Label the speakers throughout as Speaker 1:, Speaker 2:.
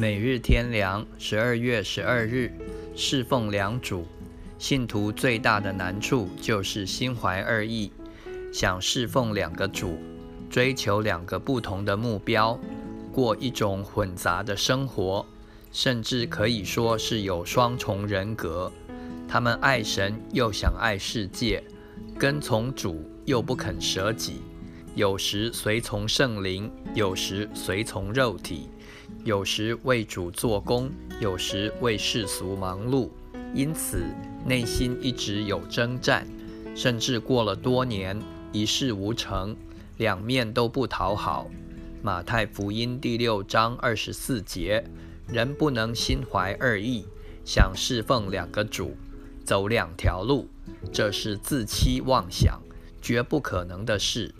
Speaker 1: 每日天良，十二月十二日，侍奉两主。信徒最大的难处就是心怀二意，想侍奉两个主，追求两个不同的目标，过一种混杂的生活，甚至可以说是有双重人格。他们爱神又想爱世界，跟从主又不肯舍己，有时随从圣灵，有时随从肉体。有时为主做工，有时为世俗忙碌，因此内心一直有征战，甚至过了多年一事无成，两面都不讨好。马太福音第六章二十四节，人不能心怀二意，想侍奉两个主，走两条路，这是自欺妄想，绝不可能的事。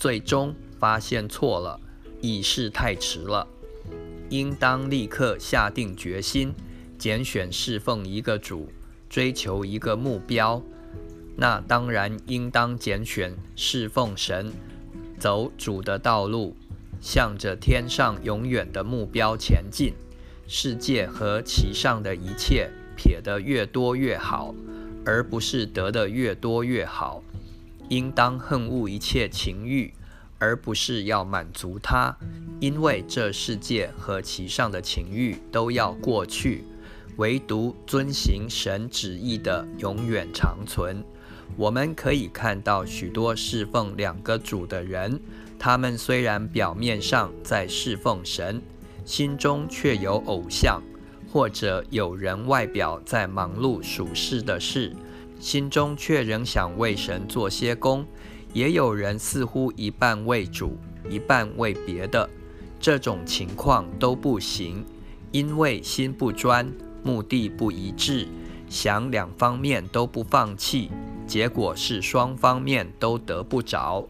Speaker 1: 最终发现错了，已是太迟了。应当立刻下定决心，拣选侍奉一个主，追求一个目标。那当然应当拣选侍奉神，走主的道路，向着天上永远的目标前进。世界和其上的一切撇得越多越好，而不是得的越多越好。应当恨恶一切情欲。而不是要满足他，因为这世界和其上的情欲都要过去，唯独遵行神旨意的永远长存。我们可以看到许多侍奉两个主的人，他们虽然表面上在侍奉神，心中却有偶像；或者有人外表在忙碌属世的事，心中却仍想为神做些工。也有人似乎一半为主，一半为别的，这种情况都不行，因为心不专，目的不一致，想两方面都不放弃，结果是双方面都得不着。